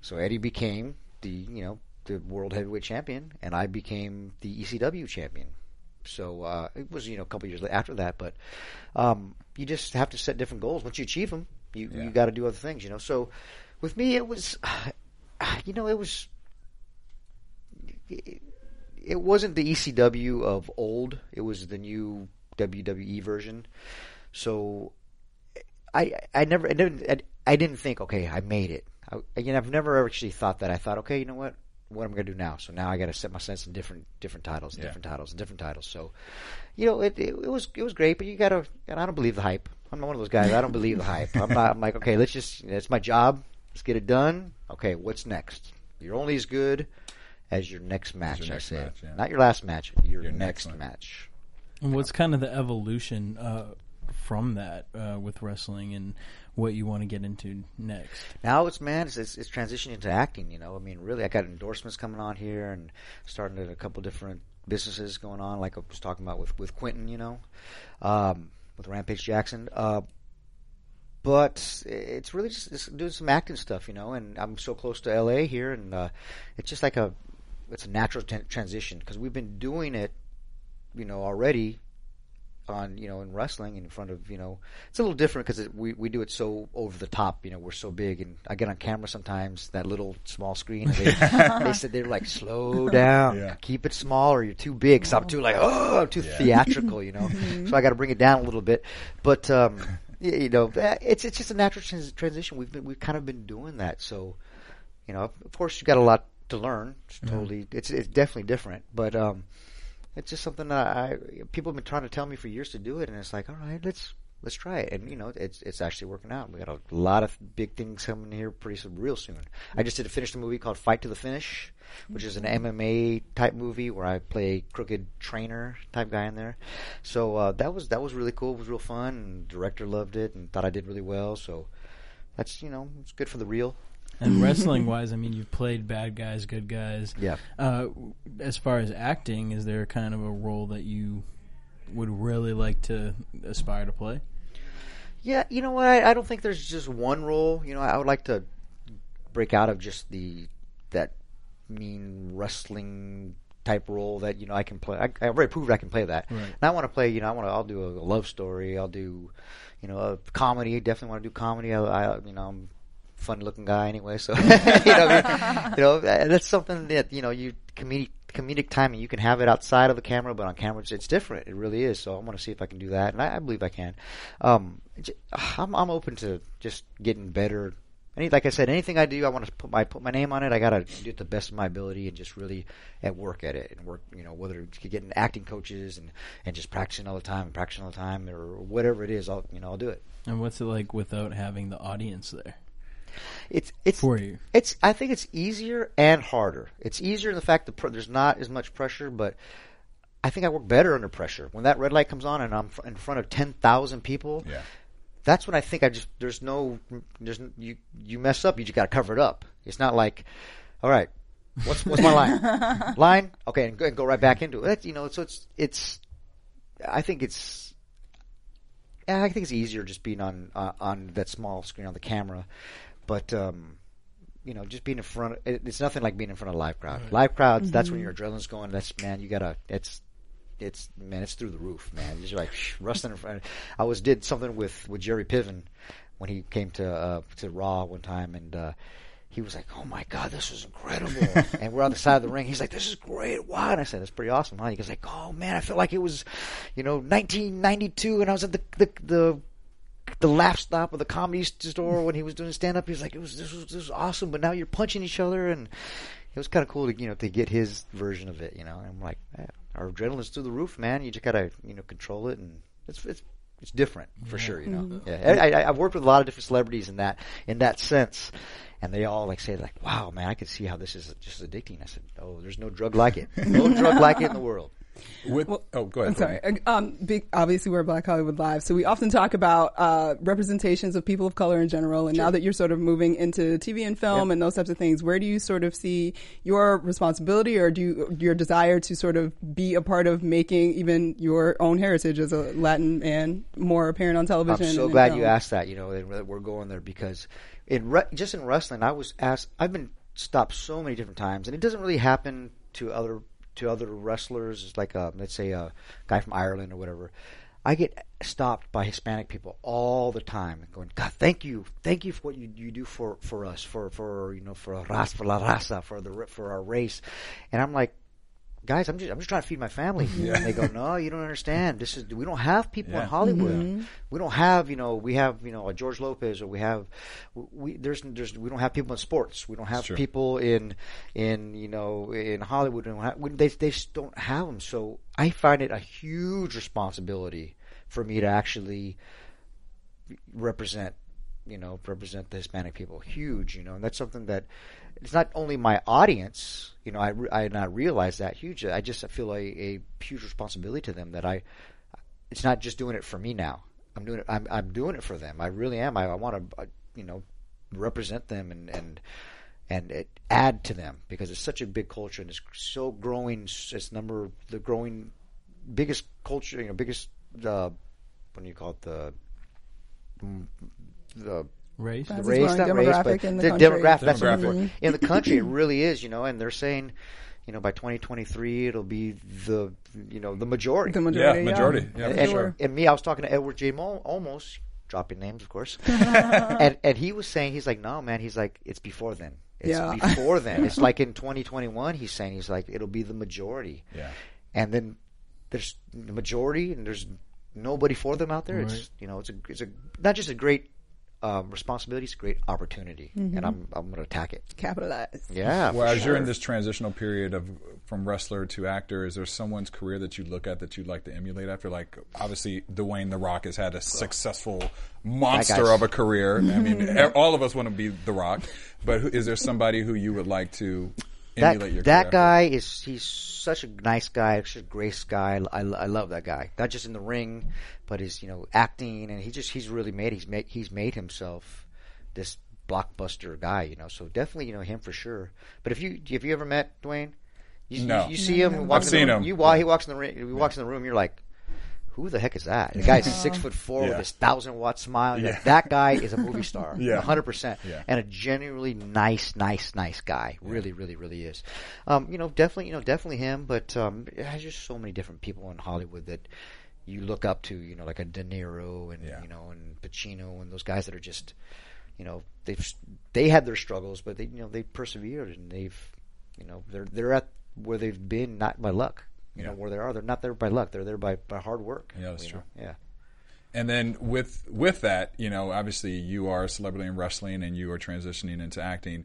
So Eddie became the, you know, the world heavyweight champion, and I became the ECW champion. So uh, it was, you know, a couple years after that. But um, you just have to set different goals. Once you achieve them, you Yeah. you got to do other things. You know. So with me, it was, you know, it was it wasn't the ECW of old. It was the new WWE version. So I I never I didn't I, I didn't think okay I made it. I, again, I've never actually thought that. I thought okay, you know what? What am I going to do now? So now I got to set my sights in different different titles, and Yeah. different titles, and different titles. So you know it, it it was it was great, but you got to. And I don't believe the hype. I'm not one of those guys. I don't believe the hype. I'm not. I'm like okay, let's just. It's my job. Let's get it done. Okay, what's next? You're only as good as your next match. your I said, match, yeah. not your last match. Your, Your next next, match. And what's kind of the evolution uh, from that uh, with wrestling and what you want to get into next? Now it's man, it's, it's, it's transitioning into acting. You know, I mean, really, I got endorsements coming on here and starting at a couple different businesses going on, like I was talking about with with Quinton. You know, um, with Rampage Jackson. Uh, but it's really just it's doing some acting stuff, you know. And I'm so close to LA here, and uh, it's just like a it's a natural t- transition because we've been doing it, you know, already on you know in wrestling in front of you know it's a little different because we we do it so over the top you know we're so big and I get on camera sometimes that little small screen they, they said they're like slow down Yeah. keep it small or you're too big so I'm too like oh I'm too theatrical you know so I got to bring it down a little bit but um y- you know it's it's just a natural trans- transition. We've been we've kind of been doing that. So you know of course you've got a lot to learn. It's totally it's it's definitely different. But um it's just something that I people have been trying to tell me for years to do it, and it's like, all right, let's let's try it, and you know, it's it's actually working out. We got a lot of big things coming here pretty soon, real soon. I just did a finished a movie called Fight to the Finish, which is an MMA type movie where I play a crooked trainer type guy in there. So uh, that was that was really cool. It was real fun. And the director loved it and thought I did really well. So that's you know, it's good for the real. And wrestling wise, I mean, you've played bad guys, good guys. Yeah. Uh, as far as acting, is there kind of a role that you would really like to aspire to play? Yeah, you know what? I, I don't think there's just one role. You know, I would like to break out of just the that mean wrestling type role that you know I can play. I, I already proved I can play that. Right. And I want to play. You know, I want to. I'll do a, love story. I'll do, you know, a comedy. Definitely want to do comedy. I, I you know, I'm a fun looking guy anyway. So you know, I mean, you know, that's something that you know you comedic comedic timing. You can have it outside of the camera, but on camera it's, it's different. It really is. So I want to see if I can do that, and I, I believe I can. Um, I'm I'm open to just getting better. Any, like I said, anything I do, I want to put my put my name on it. I gotta do it the best of my ability and just really at work at it and work. You know, whether it's getting acting coaches and and just practicing all the time and practicing all the time or whatever it is, I'll you know I'll do it. And what's it like without having the audience there It's it's for you? It's I think it's easier and harder. It's easier in the fact that pr- there's not as much pressure, but I think I work better under pressure. When that red light comes on and I'm fr- in front of ten thousand people, Yeah. that's when I think I just there's no there's you you mess up, you just got to cover it up. It's not like, all right, what's what's my line? line, okay, and go, and go right back into it. That's, you know, so it's it's. I think it's. Yeah, I think it's easier just being on uh, on that small screen on the camera, but um, you know, just being in front. Of, it, it's nothing like being in front of a live crowd. Live crowds, that's when your adrenaline's going. That's man, you gotta. It's it's man, it's through the roof, man. Just like wrestling in front. I was did something with with Jeremy Piven when he came to uh, to Raw one time, and uh, he was like, "Oh my god, this is incredible!" and we're on the side of the ring. He's like, "This is great! Wow!" And I said, "That's pretty awesome, huh?" He goes like, "Oh man, I feel like it was, you know, 1992, and I was at the the the." The laugh stop of the comedy store when he was doing stand up, he was like, "It was this was this was awesome," but now you're punching each other, and it was kind of cool to you know to get his version of it, you know. And I'm like, man, our adrenaline's through the roof, man. You just gotta you know control it, and it's it's it's different for sure. You know, mm-hmm. yeah. I, I, I've worked with a lot of different celebrities in that in that sense, and they all like say like, "Wow, man, I can see how this is just addicting." I said, "Oh, there's no drug like it. No drug like it in the world." With oh, go ahead. I'm sorry. Courtney. Um, big, obviously, we're Black Hollywood Live, so we often talk about uh, representations of people of color in general. And now that you're sort of moving into TV and film Yeah. and those types of things, where do you sort of see your responsibility, or do you, your desire to sort of be a part of making even your own heritage as a Latin man more apparent on television? I'm so glad film? you asked that. You know, that we're going there because in re- just in wrestling, I was asked. I've been stopped so many different times, and it doesn't really happen to other to other wrestlers. Like a, let's say a guy from Ireland or whatever. I get stopped by Hispanic people all the time, going, "God, thank you, thank you for what you, you do for, for us, for for you know for a ras for la raza, for the for our race," and I'm like, guys, I'm just I'm just trying to feed my family. And they go, no, you don't understand. This is we don't have people Yeah. in Hollywood. Mm-hmm. We don't have you know we have you know a George Lopez or we have we there's there's we don't have people in sports. We don't have people in in you know in Hollywood. We don't have, we, they they just don't have them. So I find it a huge responsibility for me to actually represent you know represent the Hispanic people huge you know and that's something that it's not only my audience you know I, I not realize that huge I just feel a, a huge responsibility to them that I it's not just doing it for me now. I'm doing it I'm, I'm doing it for them. I really am. I, I want to uh, you know represent them and and and it, add to them because it's such a big culture and it's so growing it's number the growing biggest culture you know biggest uh, what do you call it the the Race. the race, not race, but in the the country. demographic. That's what I'm Demographic. for. In the country, it really is, you know. And they're saying, you know, by 2023, it'll be the, you know, the majority. The majority, Yeah, majority. Yeah, and, and, sure. and me, I was talking to Edward James Olmos, almost dropping names, of course, and and he was saying, he's like, no, man, he's like, it's before then. It's Yeah. before then. It's like in 2021. He's saying he's like, it'll be the majority. Yeah. And then there's the majority, and there's nobody for them out there. It's you know, it's a it's a not just a great um, responsibility, is a great opportunity, and I'm I'm going to attack it. Capitalize. Yeah. Well, for as you're in this transitional period of from wrestler to actor, is there someone's career that you look at that you'd like to emulate after? Like, obviously, Dwayne the Rock has had a successful monster of a career. I mean, all of us want to be the Rock, but who, is there somebody who you would like to that that guy is he's such a nice guy, such a grace guy. I, I love that guy. Not just in the ring, but his you know acting, and he just he's really made he's made he's made himself this blockbuster guy. You know, so definitely you know him for sure. But if you have you ever met Dwayne? You, No. you, you see him. walk I've in the seen room, him. You walk. He walks in the ring. He walks in the room. You're like. Who the heck is that? The guy's six foot four Yeah. with his thousand watt smile. Yeah. like, that guy is a movie star. Yeah. hundred percent. Yeah. And a genuinely nice, nice, nice guy. Really, really, really is. Um, you know, definitely, you know, definitely him. But um, there's just so many different people in Hollywood that you look up to. You know, like a De Niro and Yeah. you know, and Pacino and those guys that are just, you know, they've they had their struggles, but they, you know, they persevered and they've, you know, they're they're at where they've been not by luck. You Yeah. know where they are. They're not there by luck. They're there by, by hard work. Yeah, that's true. know? Yeah. And then with with that, you know, obviously you are a celebrity in wrestling and you are transitioning into acting.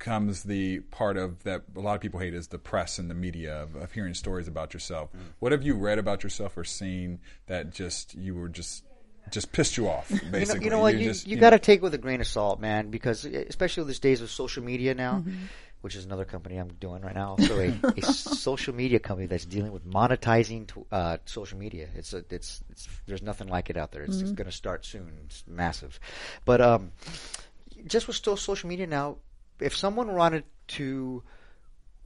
Comes the part of that a lot of people hate is the press and the media of, of hearing stories about yourself. Mm. What have you read about yourself or seen that just you were just just pissed you off? Basically, You know, you know what? You, just- you know- got to take it with a grain of salt, man, because especially with these days of social media now, Mm-hmm. Which is another company I'm doing right now, also a, a social media company that's dealing with monetizing to, uh, social media. It's a, it's, it's there's nothing like it out there. It's, it's Mm-hmm. going to start soon. It's massive, but um, just with still social media now, if someone wanted to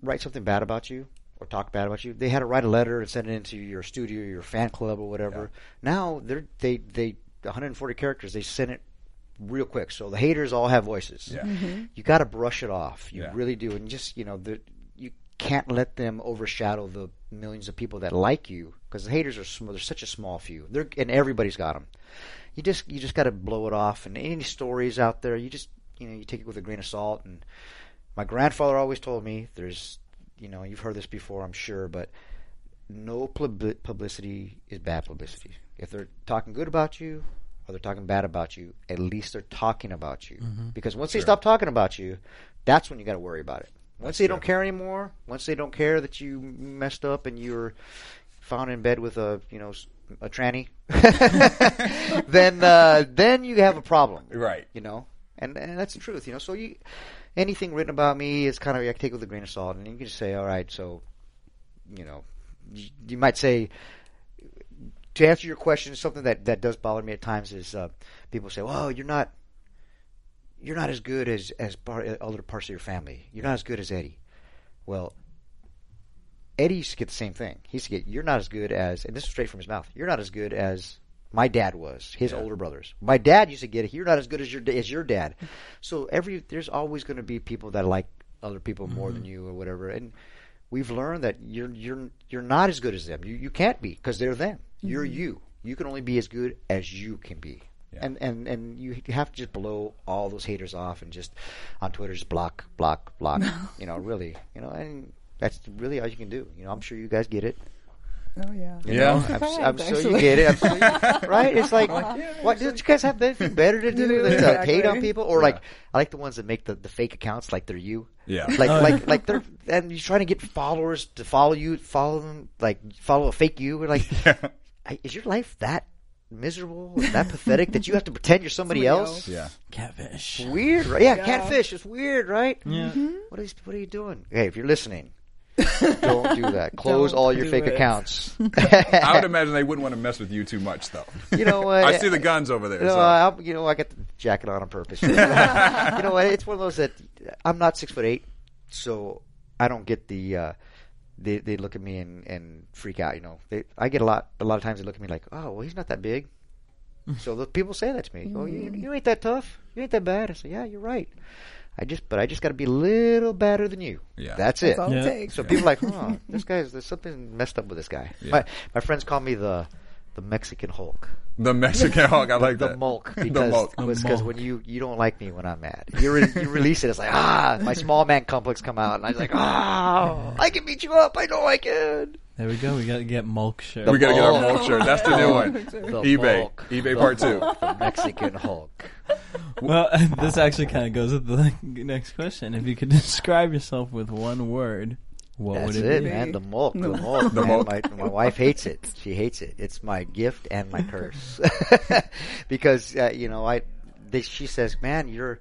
write something bad about you or talk bad about you, they had to write a letter and send it into your studio, your fan club, or whatever. Now they're they they 140 characters. They send it real quick, so the haters all have voices. Yeah. Mm-hmm. You got to brush it off. You Yeah. really do, and just you know the you can't let them overshadow the millions of people that like you because the haters are small. They're such a small few. They're and everybody's got them. You just you just got to blow it off. And any stories out there, you just you know you take it with a grain of salt. And my grandfather always told me, there's you know you've heard this before, I'm sure, but no pub- publicity is bad publicity. If they're talking good about you or they're talking bad about you, at least they're talking about you. Because once they stop talking about you, that's when you got to worry about it. Once they don't care anymore, once they don't care that you messed up and you're found in bed with a you know a tranny, then uh, then you have a problem, Right. You know, and and that's the truth, you know. So you anything written about me is kind of I take it with a grain of salt, and you can just say, all right, so you know, you, you might say to answer your question, something that that does bother me at times is uh, people say, well, you're not you're not as good as as part, other parts of your family. You're not as good as Eddie. Well, Eddie used to get the same thing. He used to get, you're not as good as, and this is straight from his mouth. You're not as good as my dad was. His older brothers. My dad used to get it. You're not as good as your as your dad. So every there's always going to be people that like other people more than you or whatever. And we've learned that you're you're you're not as good as them. You you can't be because they're them. You're you. You can only be as good as you can be. And and and you have to just blow all those haters off and just on Twitter just block block block. you know, really, you know, and that's really all you can do. You know, I'm sure you guys get it. Oh yeah. You Yeah. know? I'm, s- I'm sure you get it. I'm sure you, right? It's like, what? Don't you guys have anything better to do than to Exactly. hate on people? Or like, I like the ones that make the, the fake accounts like they're you. Yeah. Like, oh, like, like they're and you're trying to get followers to follow you, follow them, like follow a fake you. We're like, I- is your life that miserable, that pathetic that you have to pretend you're somebody, Somebody else? else. Yeah. Catfish. Weird, right? Yeah, catfish. It's weird, right? Yeah. What is what are you doing? Hey, if you're listening, don't do that. Close Don't all your fake it. accounts. I would imagine they wouldn't want to mess with you too much, though. You know what? I see the guns over there. You know, so. I, you know, I got the jacket on on purpose. you know what? It's one of those that I'm not six foot eight, so I don't get the. Uh, they they look at me and, and freak out. You know, they, I get a lot. A lot of times they look at me like, "Oh, well, he's not that big." so the people say that to me. Oh, you, you ain't that tough. You ain't that bad. I say, "Yeah, you're right." I just, but I just got to be a little better than you. Yeah. that's it. That's all Yeah. it takes. So people are like, oh, this guy's there's something messed up with this guy. My my friends call me the the Mexican Hulk, the Mexican Hulk, I like the that. mulk the because mulk. because when you you don't like me when I'm mad, you re- you release it. It's like ah, my small man complex come out, and I was like ah, I can beat you up. I know I can. There we go. We got to get Mulk shirt. We gotta get our mulk. mulk shirt. That's the new one. The eBay. Mulk. eBay The part two. The Mexican Hulk. Well, this actually kind of goes with the next question. If you could describe yourself with one word, what That's would it, it, be? man. The mulk, the The mulk. The man. mulk. My, my wife hates it. She hates it. It's my gift and my curse. because uh, you know, I they, she says, "Man, you're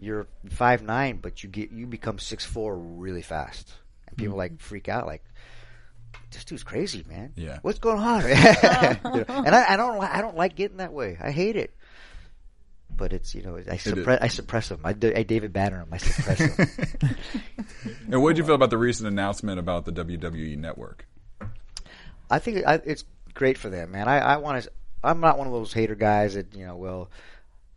you're five nine, but you get you become six four really fast." And people like freak out, like. This dude's crazy, man. Yeah. What's going on? You know, and I, I don't, li- I don't like getting that way. I hate it. But it's, you know, I suppress, I suppress them. I, I David Banner them. I suppress them. And what did you feel about the recent announcement about the WWE Network? I think I, it's great for them, man. I, I want to. I'm not one of those hater guys that you know will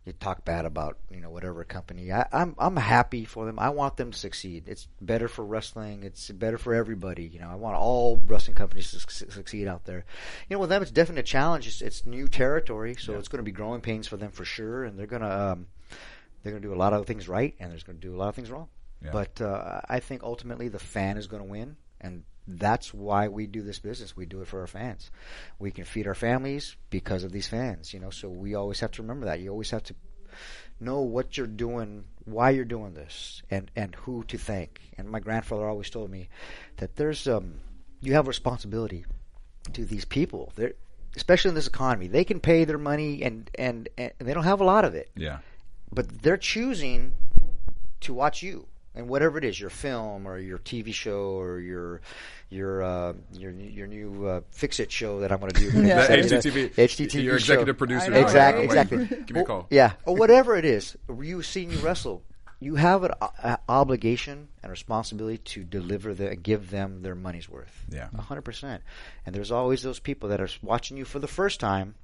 you talk bad about you know whatever company. I, I'm I'm happy for them. I want them to succeed. It's better for wrestling. It's better for everybody. You know, I want all wrestling companies to suc- succeed out there. You know, with them, it's definitely a challenge. It's, it's new territory, so it's going to be growing pains for them for sure, and they're gonna um, they're gonna do a lot of things right, and they're going to do a lot of things wrong. Yeah. But uh, I think ultimately the fan is going to win, and that's why we do this business. We do it for our fans. We can feed our families because of these fans, you know. So we always have to remember that. You always have to know what you're doing, why you're doing this, and and who to thank. And my grandfather always told me that there's um you have responsibility to these people. They're especially in this economy. They can pay their money and and, and they don't have a lot of it Yeah. but they're choosing to watch you and whatever it is your film or your TV show or your your uh, your your new uh, fix it show that I'm going to do Yeah. HGTV. HGTV Your show. executive producer. Exactly exactly Give me a call. Or- yeah or whatever it is you seeing you wrestle you have an o- a obligation and responsibility to deliver the give them their money's worth Yeah. a hundred percent and there's always those people that are watching you for the first time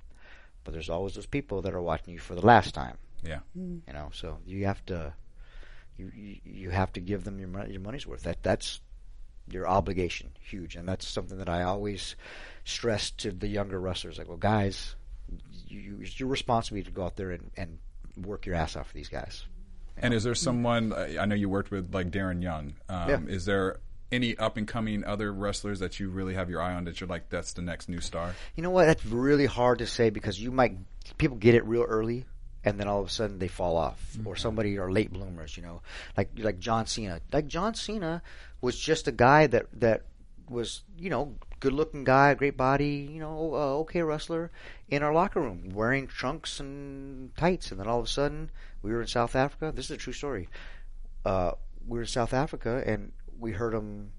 but there's always those people that are watching you for the last time Yeah. you know so you have to you you, have to give them your your money's worth that that's your obligation huge and that's something that I always stress to the younger wrestlers like well guys you, it's your responsibility to go out there and, and work your ass off for these guys And is there someone I I know you worked with like Darren Young? Um, Yeah. Is there any up and coming other wrestlers that you really have your eye on that you're like that's the next new star? you know what that's really hard to say because you might people get it real early and then all of a sudden they fall off or somebody are late bloomers you know like like John Cena like John Cena was just a guy that that was you know good looking guy, great body, you know, uh, okay wrestler in our locker room wearing trunks and tights, and then all of a sudden we were in South Africa. This is a true story. Uh, we were in South Africa and we heard him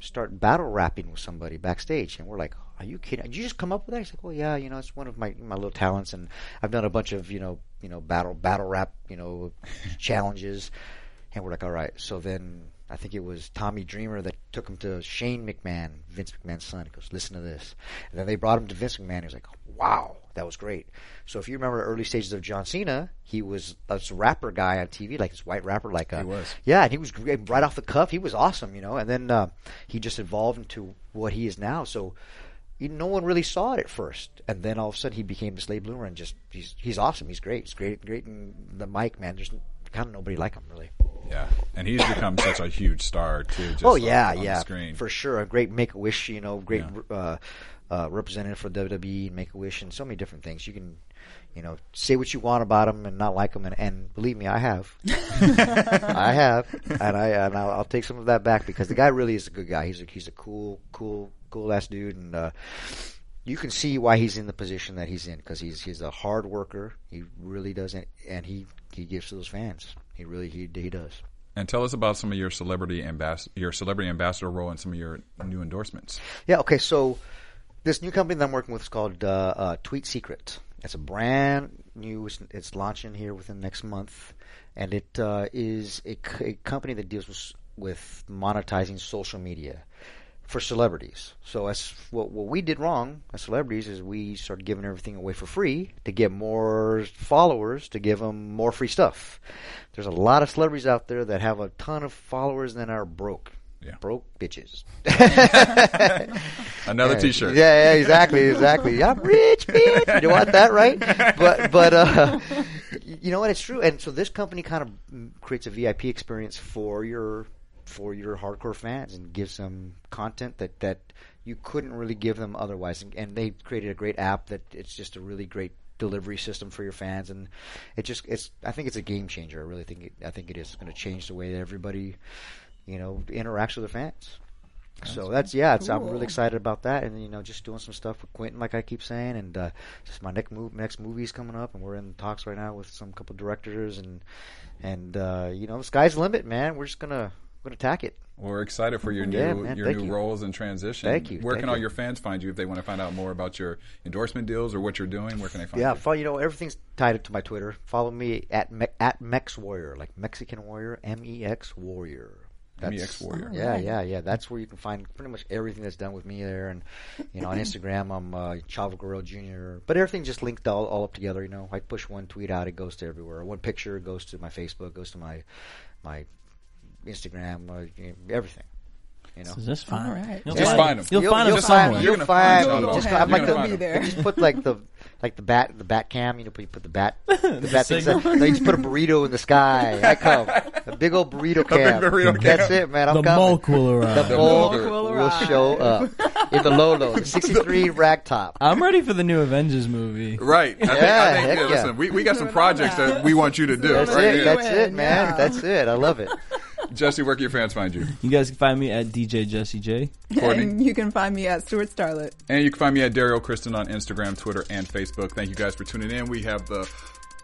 start battle rapping with somebody backstage, and we're like, "Are you kidding? Did you just come up with that?" He's like, "Well, yeah, you know, it's one of my my little talents, and I've done a bunch of you know you know battle battle rap you know challenges." And we're like, "All right." So then I think it was Tommy Dreamer that took him to Shane McMahon, Vince McMahon's son. He goes, "Listen to this," and then they brought him to Vince McMahon. He was like, "Wow." That was great. So if you remember early stages of John Cena, he was this rapper guy on TV, like this white rapper, like uh, He was. yeah, and he was great, right off the cuff. He was awesome, you know. And then uh, he just evolved into what he is now. So you, no one really saw it at first, and then all of a sudden he became this late bloomer, and just he's he's awesome. He's great. He's great, great in the mic, man. There's kind of nobody like him really. Yeah, and he's become such a huge star too. Just oh yeah, on the yeah, screen. for sure. A great Make a Wish, you know, great uh, uh, representative for WWE and Make a Wish, and so many different things. You can, you know, say what you want about him and not like him, and, and believe me, I have, I have, and I and I'll, I'll take some of that back because the guy really is a good guy. He's a he's a cool, cool, cool ass dude, and uh, you can see why he's in the position that he's in because he's he's a hard worker. He really does, and, and he he gives to those fans. He really he he does. And tell us about some of your celebrity ambas- your celebrity ambassador role and some of your new endorsements. Yeah. Okay. So this new company that I'm working with is called uh, uh, Tweet Secret. It's a brand new. It's, it's launching here within the next month, and it uh, is a, a company that deals with, with monetizing social media for celebrities. So as what what we did wrong as celebrities is we started giving everything away for free to get more followers to give them more free stuff. There's a lot of celebrities out there that have a ton of followers and are broke. Yeah. Broke bitches. Another Yeah, T-shirt. Yeah, yeah, exactly, exactly. I'm rich, bitch. You want that, right? But, but, uh, you know what? It's true. And so this company kind of creates a VIP experience for your, for your hardcore fans and gives them content that, that you couldn't really give them otherwise. And, and they created a great app that it's just a really great delivery system for your fans and it just it's I think it's a game changer. I really think it, I think it is going to change the way that everybody you know interacts with the fans. So that's yeah, it's, I'm really excited about that, and you know, just doing some stuff with Quinton, like I keep saying, and uh, just my next move, next movie's coming up, and we're in talks right now with some couple directors, and and uh, you know, the sky's the limit, man. We're just gonna we're gonna attack it. We're excited for your new Yeah, man, your new you. roles and transition. Thank you, Where thank can all you. your fans find you if they want to find out more about your endorsement deals or what you're doing? Where can they find Yeah, you? follow, you know, everything's tied into my Twitter. Follow me at Me- at Mex Warrior, like Mexican Warrior, M E X Warrior. That's- Warrior. Yeah, yeah, yeah. That's where you can find pretty much everything that's done with me there, and you know, on Instagram, I'm uh, Chavo Guerrero Jr. But everything just linked all, all up together. You know, I push one tweet out, it goes to everywhere. One picture goes to my Facebook, goes to my my Instagram, uh, you know, everything. You know, So just find All him. right. You'll Just find, find him. him. You'll, You'll- find you'll him somewhere. You're You'll find find. Chavo. Just, I'm like the, him. There. just put like the like the bat the bat cam. You know, you put the bat the, bat things. signal. No, you just put a burrito in the sky. I come a big old burrito cam. burrito That's it, man. I'm the coming. Mulk will arrive. The Mulk Mulk will will show up in the Lolo, the '63 rag top. I'm ready for the new Avengers movie. Right. I think, I Yeah, think, yeah, yeah. listen, we, we got some projects that we want you to do. That's right it. here. That's it, man. That's it. I love it. Jesse, where can your fans find you? You guys can find me at DJ Jesse J. Courtney. And you can find me at Stuart Starlet. And you can find me at Daryl Kristen on Instagram, Twitter, and Facebook. Thank you guys for tuning in. We have the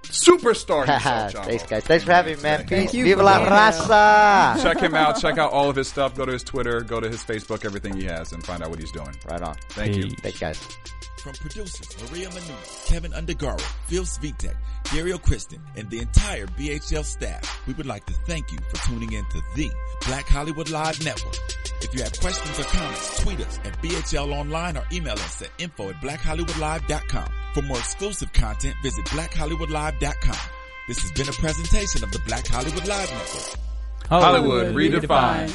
superstar himself, Thanks, guys. Thanks for having me, man. Thank Peace. you Viva la raza. Check him out. Check out all of his stuff. Go to his Twitter. Go to his Facebook. Everything he has, and find out what he's doing. Right on. Thank you. Peace. Thanks, guys. From producers Maria Menounos, Kevin Undergaro, Phil Svitek, Dario Kristen, and the entire BHL staff, we would like to thank you for tuning in to the Black Hollywood Live Network. If you have questions or comments, tweet us at BHL Online or email us at info at blackhollywoodlive.com. For more exclusive content, visit blackhollywoodlive.com. This has been a presentation of the Black Hollywood Live Network. Hollywood redefined.